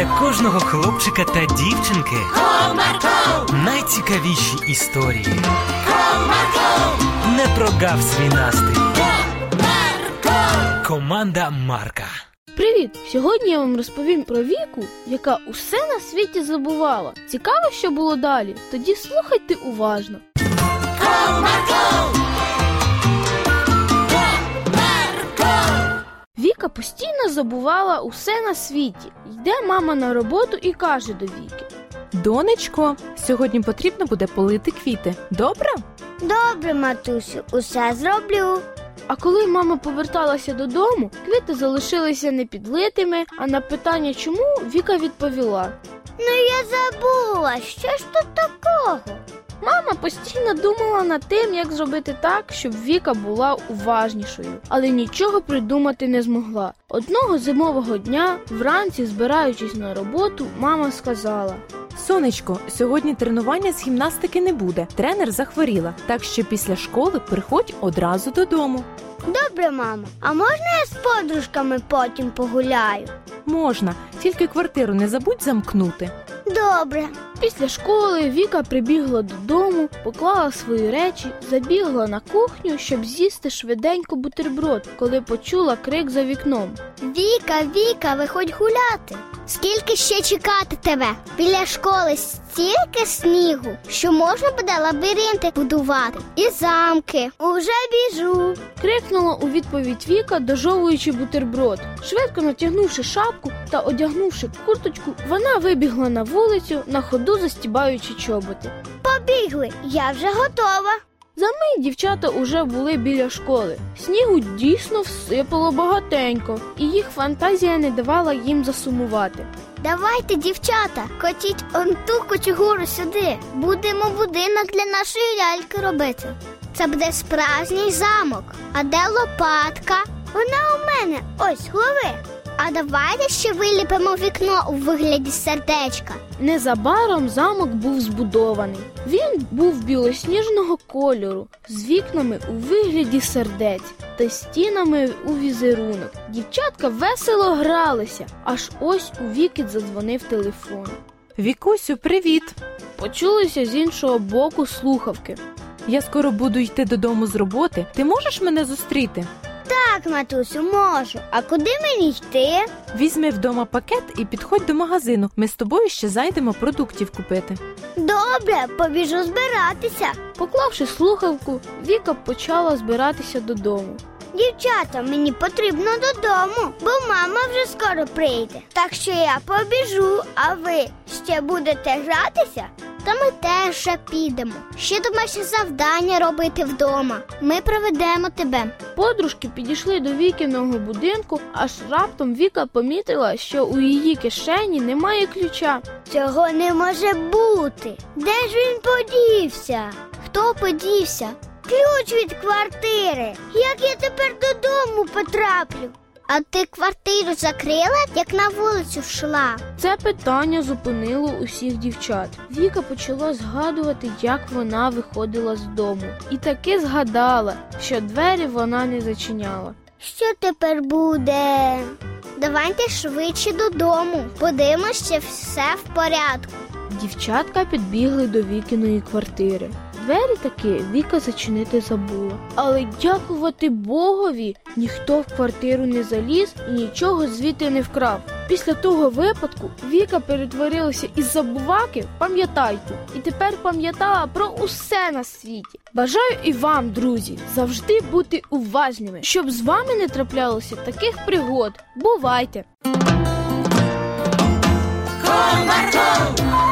для кожного хлопчика та дівчинки Comarco, найцікавіші історії. Comarco, Не прогав свій настрій. Comarco. Команда Марка. Привіт! Сьогодні я вам розповім про віку, яка усе на світі забувала. Цікаво, що було далі. Тоді слухайте уважно. Віка постійно забувала усе на світі. Йде мама на роботу і каже до Віки: Донечко, сьогодні потрібно буде полити квіти. Добре? Добре, матусю, усе зроблю. А коли мама поверталася додому, квіти залишилися непідлитими, а на питання чому Віка відповіла: Ну я забула, що ж тут такого? Мама постійно думала над тим, як зробити так, щоб Віка була уважнішою, але нічого придумати не змогла. Одного зимового дня, вранці, збираючись на роботу, мама сказала: Сонечко, сьогодні тренування з гімнастики не буде. Тренер захворіла, так що після школи приходь одразу додому. Добре, мамо, а можна я з подружками потім погуляю? Можна, тільки квартиру не забудь замкнути. Добре. Після школи Віка прибігла додому, поклала свої речі, забігла на кухню, щоб з'їсти швиденько бутерброд, коли почула крик за вікном. Віка, Віка, виходь гуляти. Скільки ще чекати тебе? Біля школи стільки снігу, що можна буде лабіринти будувати і замки. Уже біжу. Крикнула у відповідь Віка, дожовуючи бутерброд. Швидко натягнувши шапку та одягнувши курточку, вона вибігла на вулицю, на ходу застібаючи чоботи. Побігли, я вже готова. За мить дівчата уже були біля школи. Снігу дійсно всипало багатенько, і їх фантазія не давала їм засумувати. Давайте, дівчата, котіть он ту кочугуру сюди. Будемо будинок для нашої ляльки робити. Це буде справжній замок. А де лопатка? Вона у мене. Ось лови. А давайте ще виліпимо вікно у вигляді сердечка. Незабаром замок був збудований. Він був білосніжного кольору, з вікнами у вигляді сердець та стінами у візерунок. Дівчатка весело гралися, аж ось у вікіт задзвонив телефон. Вікусю, привіт! Почулися з іншого боку слухавки. Я скоро буду йти додому з роботи. Ти можеш мене зустріти? Так, матусю, можу. А куди мені йти? Візьми вдома пакет і підходь до магазину. Ми з тобою ще зайдемо продуктів купити. Добре, побіжу збиратися. Поклавши слухавку, Віка почала збиратися додому. Дівчата, мені потрібно додому, бо мама вже скоро прийде. Так що я побіжу, а ви ще будете гратися? Ми ще підемо. Ще домашнє завдання робити вдома. Ми проведемо тебе. Подружки підійшли до Вікиного будинку, аж раптом Віка помітила, що у її кишені немає ключа. Цього не може бути. Де ж він подівся? Хто подівся? Ключ від квартири. Як я тепер додому потраплю? А ти квартиру закрила, як на вулицю йшла? Це питання зупинило усіх дівчат. Віка почала згадувати, як вона виходила з дому, і таки згадала, що двері вона не зачиняла. Що тепер буде? Давайте швидше додому. Подивимося, все в порядку. Дівчатка підбігли до Вікіної квартири. Двері таки Віка зачинити забула. Але дякувати Богові, ніхто в квартиру не заліз і нічого звідти не вкрав. Після того випадку Віка перетворилася із забуваки в пам'ятайку і тепер пам'ятала про усе на світі. Бажаю і вам, друзі, завжди бути уважними, щоб з вами не траплялося таких пригод. Бувайте! Comarco,